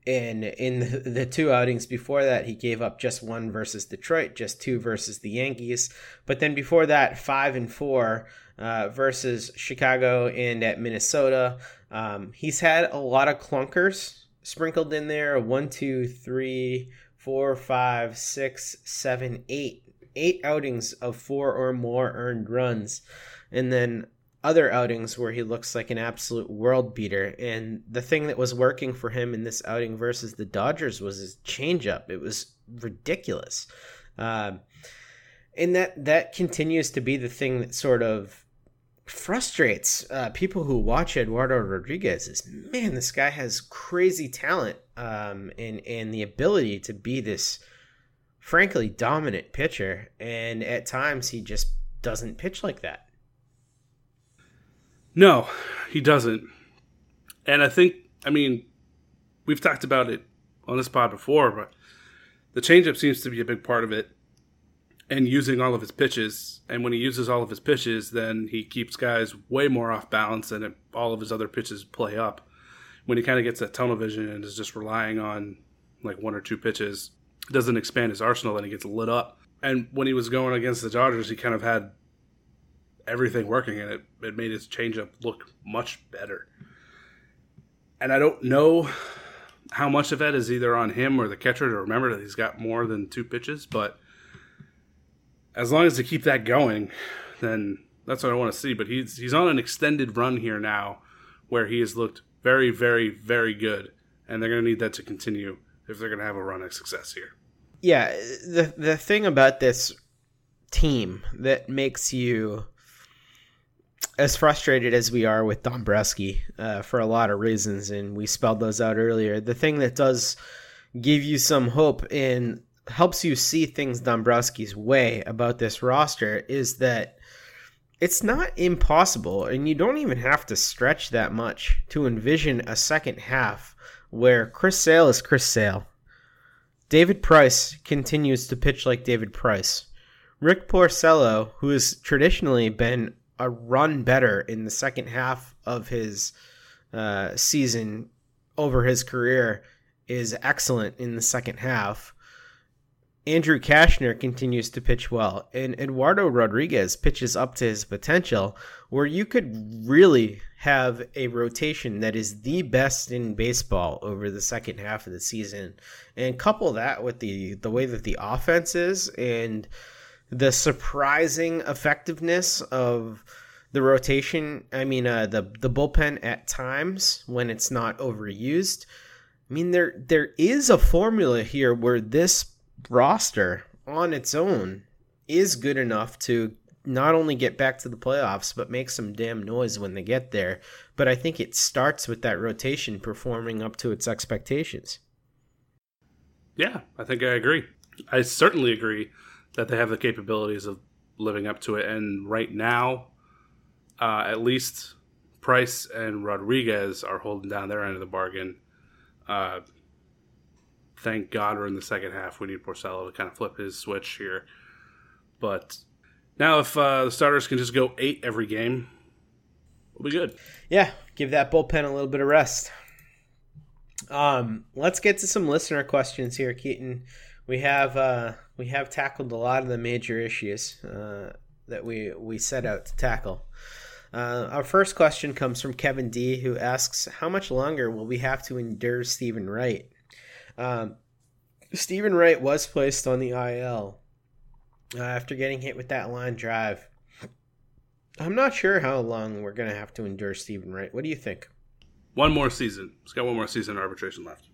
and in the, two outings before that, he gave up just one versus Detroit, just two versus the Yankees. But then before that, five and four uh, versus Chicago and at Minnesota. Um, he's had a lot of clunkers sprinkled in there one, two, three, four, five, six, seven, eight. Eight outings of four or more earned runs. And then other outings where he looks like an absolute world beater. And the thing that was working for him in this outing versus the Dodgers was his changeup. It was ridiculous. Um, and that that continues to be the thing that sort of frustrates uh, people who watch Eduardo Rodriguez is man, this guy has crazy talent um, and and the ability to be this frankly dominant pitcher, and at times he just doesn't pitch like that. No, he doesn't. And I think, I mean, we've talked about it on this pod before, but the changeup seems to be a big part of it. And using all of his pitches, and when he uses all of his pitches, then he keeps guys way more off balance, and all of his other pitches play up. When he kind of gets that tunnel vision and is just relying on like one or two pitches, doesn't expand his arsenal, and he gets lit up. And when he was going against the Dodgers, he kind of had everything working and it, it made his changeup look much better. And I don't know how much of that is either on him or the catcher to remember that he's got more than two pitches, but as long as they keep that going, then that's what I want to see. But he's he's on an extended run here now where he has looked very, very, very good. And they're gonna need that to continue if they're gonna have a run of success here. Yeah, the the thing about this team that makes you as frustrated as we are with Dombrowski uh, for a lot of reasons, and we spelled those out earlier. The thing that does give you some hope and helps you see things Dombrowski's way about this roster is that it's not impossible, and you don't even have to stretch that much to envision a second half where Chris Sale is Chris Sale. David Price continues to pitch like David Price. Rick Porcello, who has traditionally been a run better in the second half of his uh, season over his career, is excellent in the second half. Andrew Cashner continues to pitch well, and Eduardo Rodriguez pitches up to his potential, where you could really have a rotation that is the best in baseball over the second half of the season, and couple that with the the way that the offense is and the surprising effectiveness of the rotation. I mean, uh, the the bullpen at times when it's not overused. I mean, there there is a formula here where this roster on its own is good enough to not only get back to the playoffs but make some damn noise when they get there. But I think it starts with that rotation performing up to its expectations. Yeah, I think I agree. I certainly agree that they have the capabilities of living up to it. And right now, uh, at least Price and Rodriguez are holding down their end of the bargain. Uh, thank God we're in the second half. We need Porcello to kind of flip his switch here. But now, if uh, the starters can just go eight every game, we'll be good. Yeah, give that bullpen a little bit of rest. Um, let's get to some listener questions here, Keaton. We have uh, we have tackled a lot of the major issues uh, that we we set out to tackle. Uh, our first question comes from Kevin D, who asks, "How much longer will we have to endure Steven Wright?" Um, Steven Wright was placed on the IL uh, after getting hit with that line drive. I'm not sure how long we're gonna have to endure Steven Wright. What do you think? One more season. He's got one more season of arbitration left.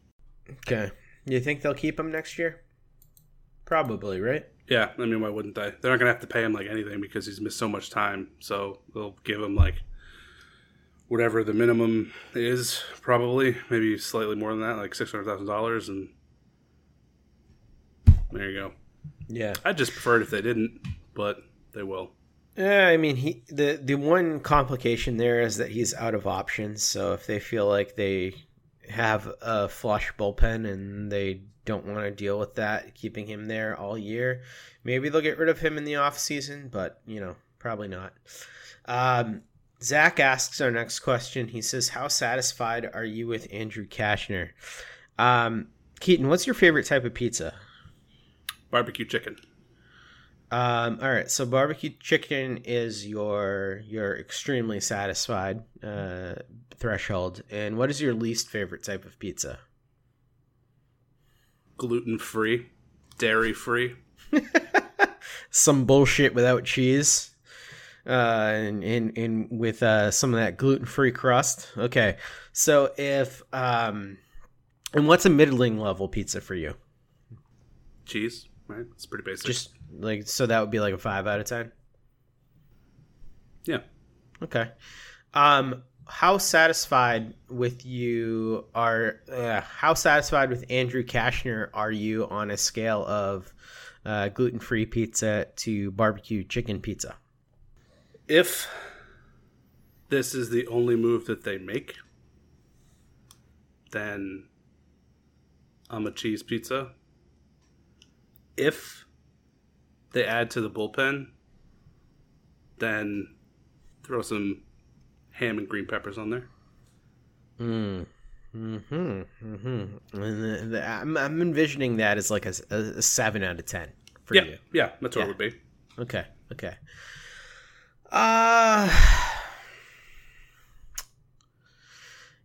Okay, you think they'll keep him next year? Probably, right? Yeah, I mean, why wouldn't they? They're not gonna have to pay him like anything because he's missed so much time. So they'll give him like whatever the minimum is, probably maybe slightly more than that, like six hundred thousand dollars, and there you go. Yeah. I'd just prefer it if they didn't, but they will. Yeah, I mean, he the the one complication there is that he's out of options. So if they feel like they have a flush bullpen and they don't want to deal with that, keeping him there all year, maybe they'll get rid of him in the off season. But you know, probably not. Um, Zach asks our next question. He says, "How satisfied are you with Andrew Cashner?" Um, Keaton, what's your favorite type of pizza? Barbecue chicken. Um, all right, so barbecue chicken is your your extremely satisfied uh, threshold, and what is your least favorite type of pizza? Gluten free, dairy free. Some bullshit without cheese, uh, and and, and with uh, some of that gluten free crust. Okay, so if um, and what's a middling level pizza for you? Cheese, right? It's pretty basic. Just like so, that would be like a five out of ten. yeah. Okay. Um, how satisfied with you are? Uh, how satisfied with Andrew Cashner are you on a scale of uh, gluten-free pizza to barbecue chicken pizza? If this is the only move that they make, then I'm a cheese pizza. If they add to the bullpen, then throw some ham and green peppers on there. Mm. Hmm. Hmm. And the, the, I'm, I'm envisioning that as like a, a seven out of ten for Yeah, you. yeah, that's what Yeah. it would be. Okay. Okay. Uh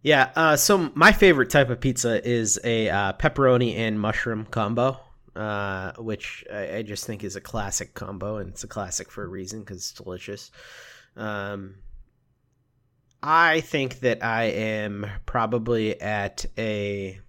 Yeah, uh, so my favorite type of pizza is a uh, pepperoni and mushroom combo, uh, which I, I just think is a classic combo, and it's a classic for a reason because it's delicious. Um, I think that I am probably at a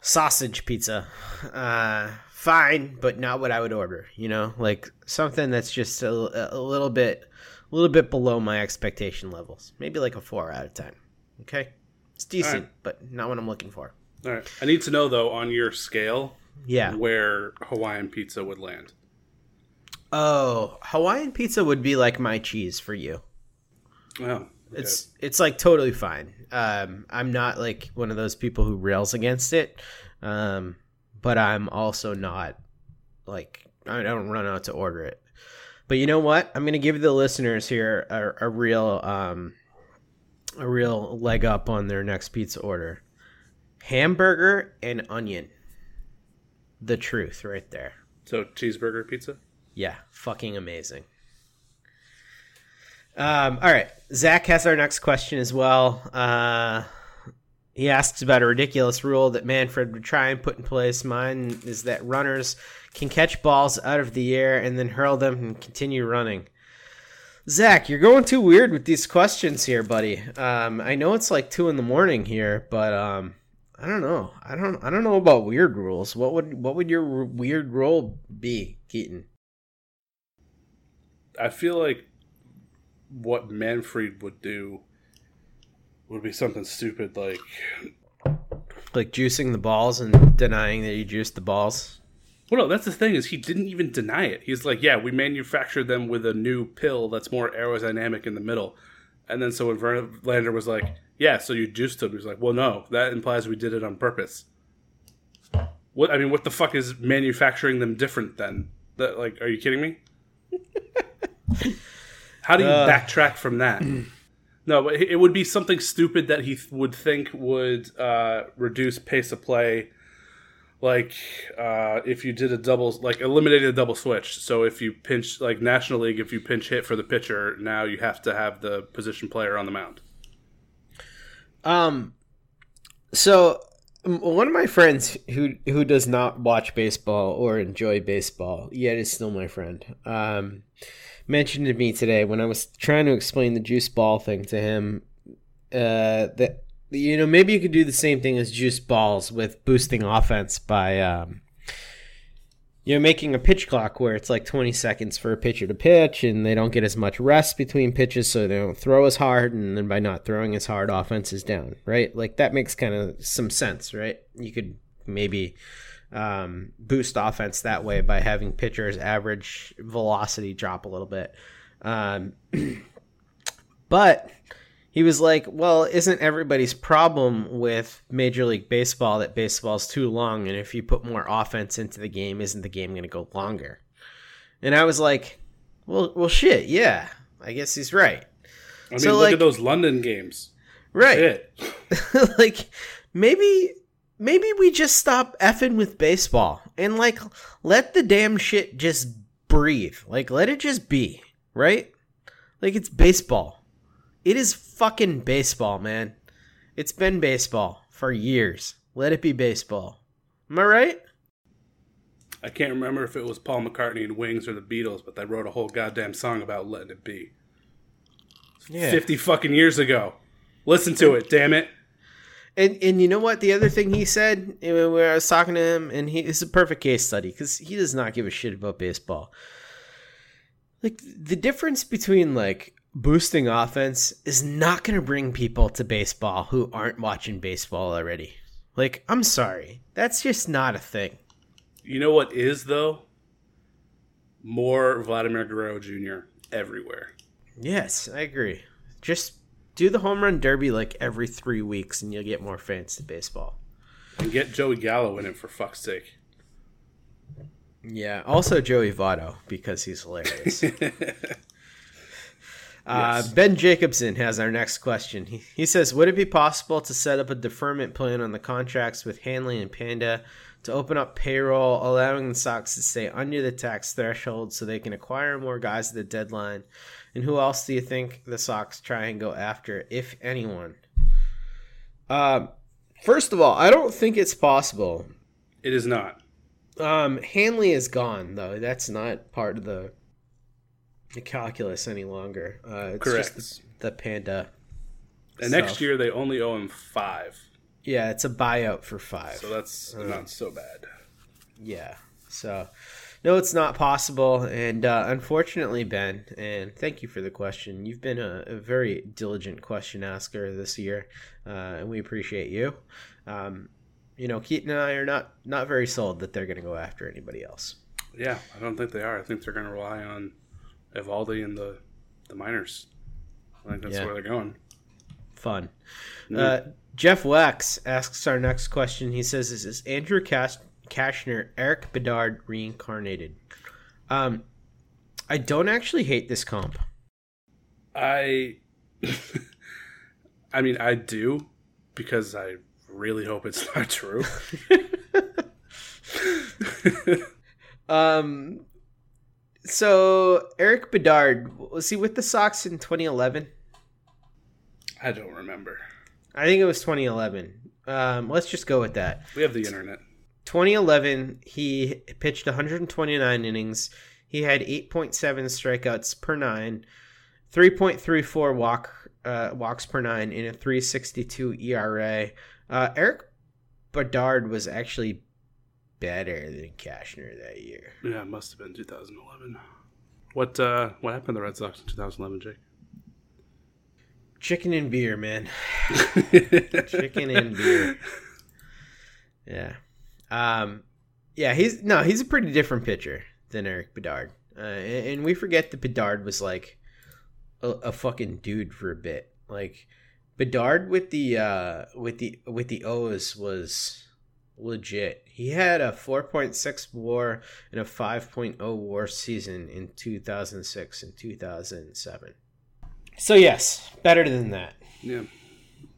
sausage pizza. Uh, fine, but not what I would order. You know, like something that's just a, a little bit, a little bit below my expectation levels. Maybe like a four out of ten. Okay, it's decent, Alright. but not what I'm looking for. All right. I need to know though on your scale Yeah. where Hawaiian pizza would land. Oh, Hawaiian pizza would be like my cheese for you. Oh, okay. It's it's like totally fine. Um, I'm not like one of those people who rails against it, um, but I'm also not like I don't run out to order it. But you know what? I'm gonna give the listeners here a, a real um, a real leg up on their next pizza order: hamburger and onion. The truth, right there. so cheeseburger pizza. Yeah, fucking amazing. Um, all right, Zach has our next question as well. Uh, he asks about a ridiculous rule that Manfred would try and put in place. Mine is that runners can catch balls out of the air and then hurl them and continue running. Zach, you're going too weird with these questions here, buddy. Um, I know it's like two in the morning here, but um, I don't know. I don't. I don't know about weird rules. What would what would your r- weird rule be, Keaton? I feel like what Manfred would do would be something stupid like Like juicing the balls and denying that you juiced the balls. well no that's the thing is he didn't even deny it he's like yeah we manufactured them with a new pill that's more aerodynamic in the middle and then so when Verlander was like yeah so you juiced them he's like well no that implies we did it on purpose what I mean what the fuck is manufacturing them different then that like are you kidding me how do you Uh. backtrack from that No, but it would be something stupid that he th- would think would uh, reduce pace of play like uh, if you did a double, like eliminated a double switch. So if you pinch, like National League, if you pinch hit for the pitcher, now you have to have the position player on the mound. Um, so one of my friends who who does not watch baseball or enjoy baseball yet is still my friend. Um, mentioned to me today when I was trying to explain the juice ball thing to him. Uh, that you know maybe you could do the same thing as juice balls with boosting offense by um, you know making a pitch clock where it's like 20 seconds for a pitcher to pitch and they don't get as much rest between pitches so they don't throw as hard and then by not throwing as hard offense is down right? Like that makes kind of some sense right? You could maybe um, boost offense that way by having pitchers average velocity drop a little bit. Um, but he was like, "Well, isn't everybody's problem with Major League Baseball that baseball's too long, and if you put more offense into the game, isn't the game going to go longer?" And I was like, "Well, well, shit, yeah, I guess he's right." I mean, So, look like- at those London games. Right? Like maybe maybe we just stop effing with baseball and like let the damn shit just breathe. Like let it just be, right? Like it's baseball. It is fucking baseball, man. It's been baseball for years. Let it be baseball. Am I right? I can't remember if it was Paul McCartney and Wings or the Beatles, but they wrote a whole goddamn song about letting it be. Yeah. 50 fucking years ago. Listen to it, damn it. And and you know what? The other thing he said uh, where I was talking to him, and he is a perfect case study because he does not give a shit about baseball. Like the difference between like boosting offense is not going to bring people to baseball who aren't watching baseball already. Like I'm sorry, that's just not a thing. You know what is, though? More Vladimir Guerrero Jr. everywhere. Yes, I agree. Just do the home run derby like every three weeks, and you'll get more fans to baseball. And get Joey Gallo in it for fuck's sake. Yeah. Also Joey Votto because he's hilarious. Uh, Yes. ben Jacobson has our next question. He, he says, "Would it be possible to set up a deferment plan on the contracts with Hanley and Panda to open up payroll, allowing the Sox to stay under the tax threshold so they can acquire more guys at the deadline? And who else do you think the Sox try and go after, if anyone?" Um, first of all, I don't think it's possible. It is not. Um, Hanley is gone though. That's not part of the calculus any longer. Uh, it's Correct. just the, the panda. And next year they only owe him five. Yeah, it's a buyout for five. So that's not so bad. yeah. So no, it's not possible. And uh, unfortunately, Ben, and thank you for the question. You've been a, a very diligent question asker this year, uh, and we appreciate you. Um, you know, Keaton and I are not not very sold that they're going to go after anybody else. Yeah, I don't think they are. I think they're going to rely on Eovaldi and the the minors. I think that's Yeah. where they're going. Fun. Uh, Jeff Wax asks our next question. He says, "Is this Andrew Cash- Cashner, Erik Bedard reincarnated?" Um, I don't actually hate this comp. I, I mean, I do because I really hope it's not true. Um, so Erik Bedard was he with the Sox in 2011? I don't remember. I think it was 2011. Um, let's just go with that. We have the internet. 2011, he pitched 129 innings. He had 8.7 strikeouts per nine, 3.34 walk uh, walks per nine, in a 3.62 ERA. Uh, Erik Bedard was actually better than Cashner that year. Yeah, it must have been 2011. What uh, what happened to the Red Sox in 2011, Jake? Chicken and beer, man. Chicken and beer. Yeah. Um, yeah, he's no, he's a pretty different pitcher than Erik Bedard. Uh, and, and we forget that Bedard was like a, a fucking dude for a bit. Like Bedard with the uh with the with the O's was legit. He had a 4.6 WAR and a 5.0 WAR season in 2006 and 2007. So yes, better than that. Yeah.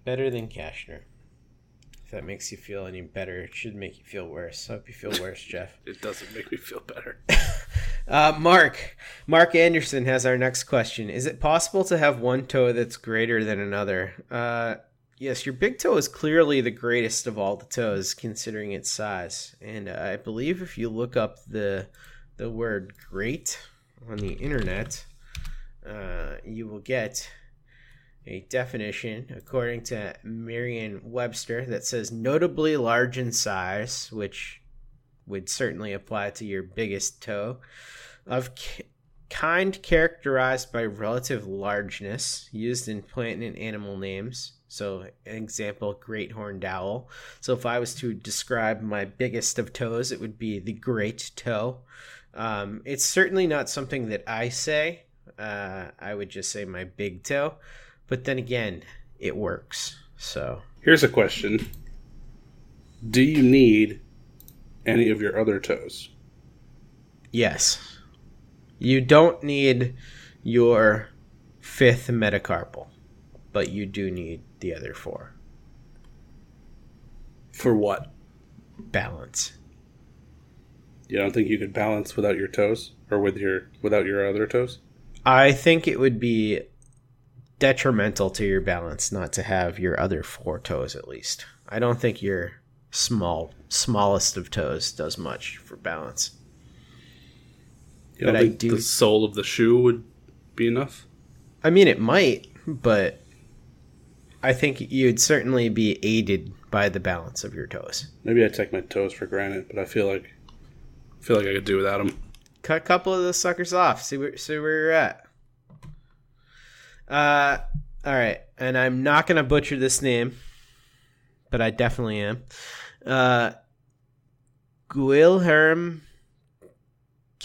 Better than Cashner. If that makes you feel any better, it should make you feel worse. I hope you feel worse, Jeff. It doesn't make me feel better. Uh, Mark, Mark Anderson has our next question. Is it possible to have one toe that's greater than another? Uh, yes, your big toe is clearly the greatest of all the toes, considering its size. And uh, I believe if you look up the the word "great" on the internet, uh, you will get a definition according to Merriam-Webster that says notably large in size, which would certainly apply to your biggest toe, of kind characterized by relative largeness, used in plant and animal names. So, an example, great horned owl. So, if I was to describe my biggest of toes, it would be the great toe. Um, it's certainly not something that I say. Uh, I would just say my big toe. But then again, it works. So, Here's a question Do you need any of your other toes? Yes. You don't need your fifth metacarpal, but you do need the other four. For what? Balance. You don't think you could balance without your toes or with your without your other toes? I think it would be detrimental to your balance not to have your other four toes at least. I don't think your small smallest of toes does much for balance. You But I do- the sole of the shoe would be enough? I mean, it might, but I think you'd certainly be aided by the balance of your toes. Maybe I take my toes for granted, but I feel like I feel like I could do without them. cut a couple of those suckers off. See where see where you're at. Uh, all right, and I'm not gonna butcher this name, but I definitely am. Uh, Guilherme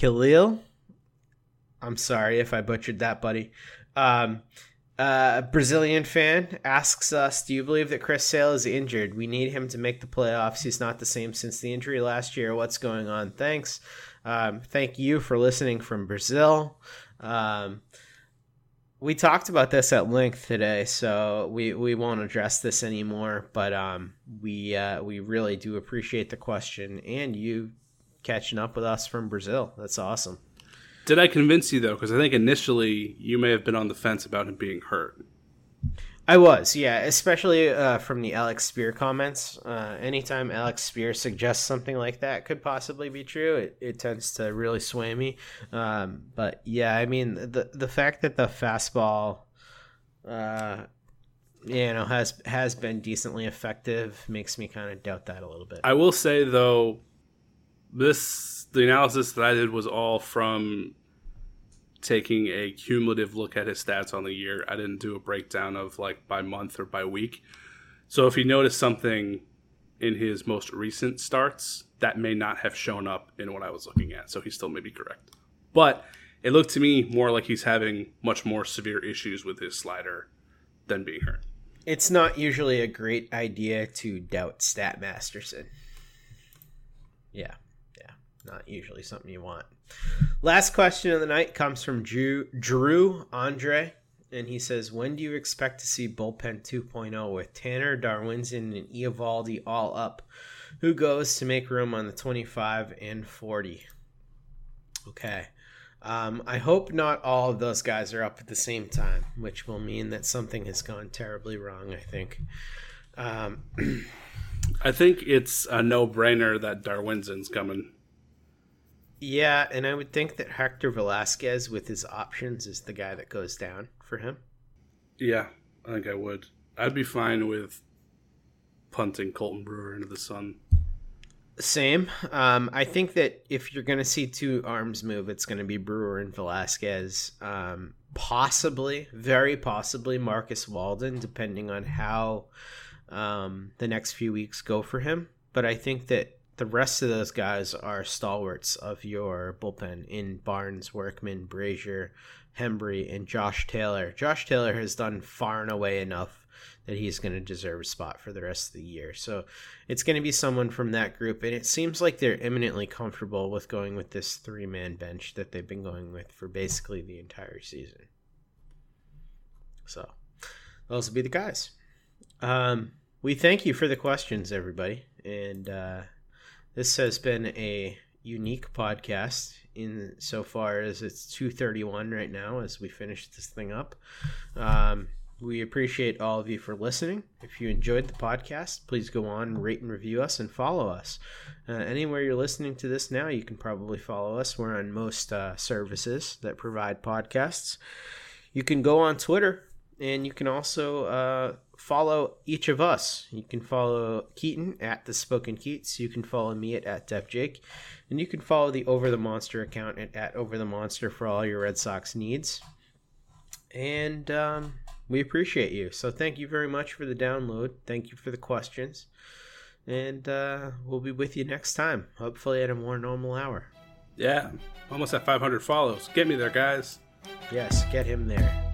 Khalil. I'm sorry if I butchered that, buddy. Um, uh, a Brazilian fan asks us, "Do you believe that Chris Sale is injured? We need him to make the playoffs. He's not the same since the injury last year. What's going on? Thanks." Um, thank you for listening from Brazil. Um, we talked about this at length today, so we, we won't address this anymore. But um, we uh, we really do appreciate the question and you catching up with us from Brazil. That's awesome. Did I convince you though? Because I think initially you may have been on the fence about him being hurt. I was, yeah, especially uh, from the Alex Speier comments. Uh, anytime Alex Speier suggests something like that could possibly be true, it, it tends to really sway me. Um, but yeah, I mean, the the fact that the fastball, uh, you know, has has been decently effective makes me kind of doubt that a little bit. I will say though, this the analysis that I did was all from taking a cumulative look at his stats on the year. I didn't do a breakdown of like by month or by week. So if you notice something in his most recent starts, that may not have shown up in what I was looking at. So he still may be correct. But it looked to me more like he's having much more severe issues with his slider than being hurt. It's not usually a great idea to doubt Stat Masterson. Yeah, not usually something you want. Last question of the night comes from Drew, Drew Andre, and he says, "When do you expect to see bullpen 2.0 with Tanner, Darwinzon, and Eovaldi all up? Who goes to make room on the 25 and 40?" Okay. Um, I hope not all of those guys are up at the same time, which will mean that something has gone terribly wrong. I think. Um, I think it's a no-brainer that Darwinzon's coming. Yeah, and I would think that Hector Velázquez, with his options, is the guy that goes down for him. Yeah, I think I would. I'd be fine with punting Colten Brewer into the sun. Same. Um, I think that if you're going to see two arms move, it's going to be Brewer and Velasquez. Um, possibly, very possibly, Marcus Walden, depending on how um, the next few weeks go for him. But I think that the rest of those guys are stalwarts of your bullpen in Barnes, Workman, Brasier, Hembree, and Josh Taylor. Josh Taylor has done far and away enough that he's going to deserve a spot for the rest of the year. So it's going to be someone from that group. And it seems like they're eminently comfortable with going with this three man bench that they've been going with for basically the entire season. So those will be the guys. Um, we thank you for the questions, everybody. And uh, this has been a unique podcast in so far as it's 231 right now as we finish this thing up. Um, we appreciate all of you for listening. If you enjoyed the podcast, please go on, rate and review us, and follow us. Uh, anywhere you're listening to this now, you can probably follow us. We're on most uh, services that provide podcasts. You can go on Twitter, and you can also uh, follow each of us. You can follow Keaton at the Spoken Keats. You can follow me at, at DevJake, and you can follow the Over the Monster account at, at Over the Monster for all your Red Sox needs. And um, we appreciate you. So thank you very much for the download. Thank you for the questions. And uh, we'll be with you next time, hopefully at a more normal hour. Yeah, almost at 500 follows. Get me there, guys. Yes, get him there.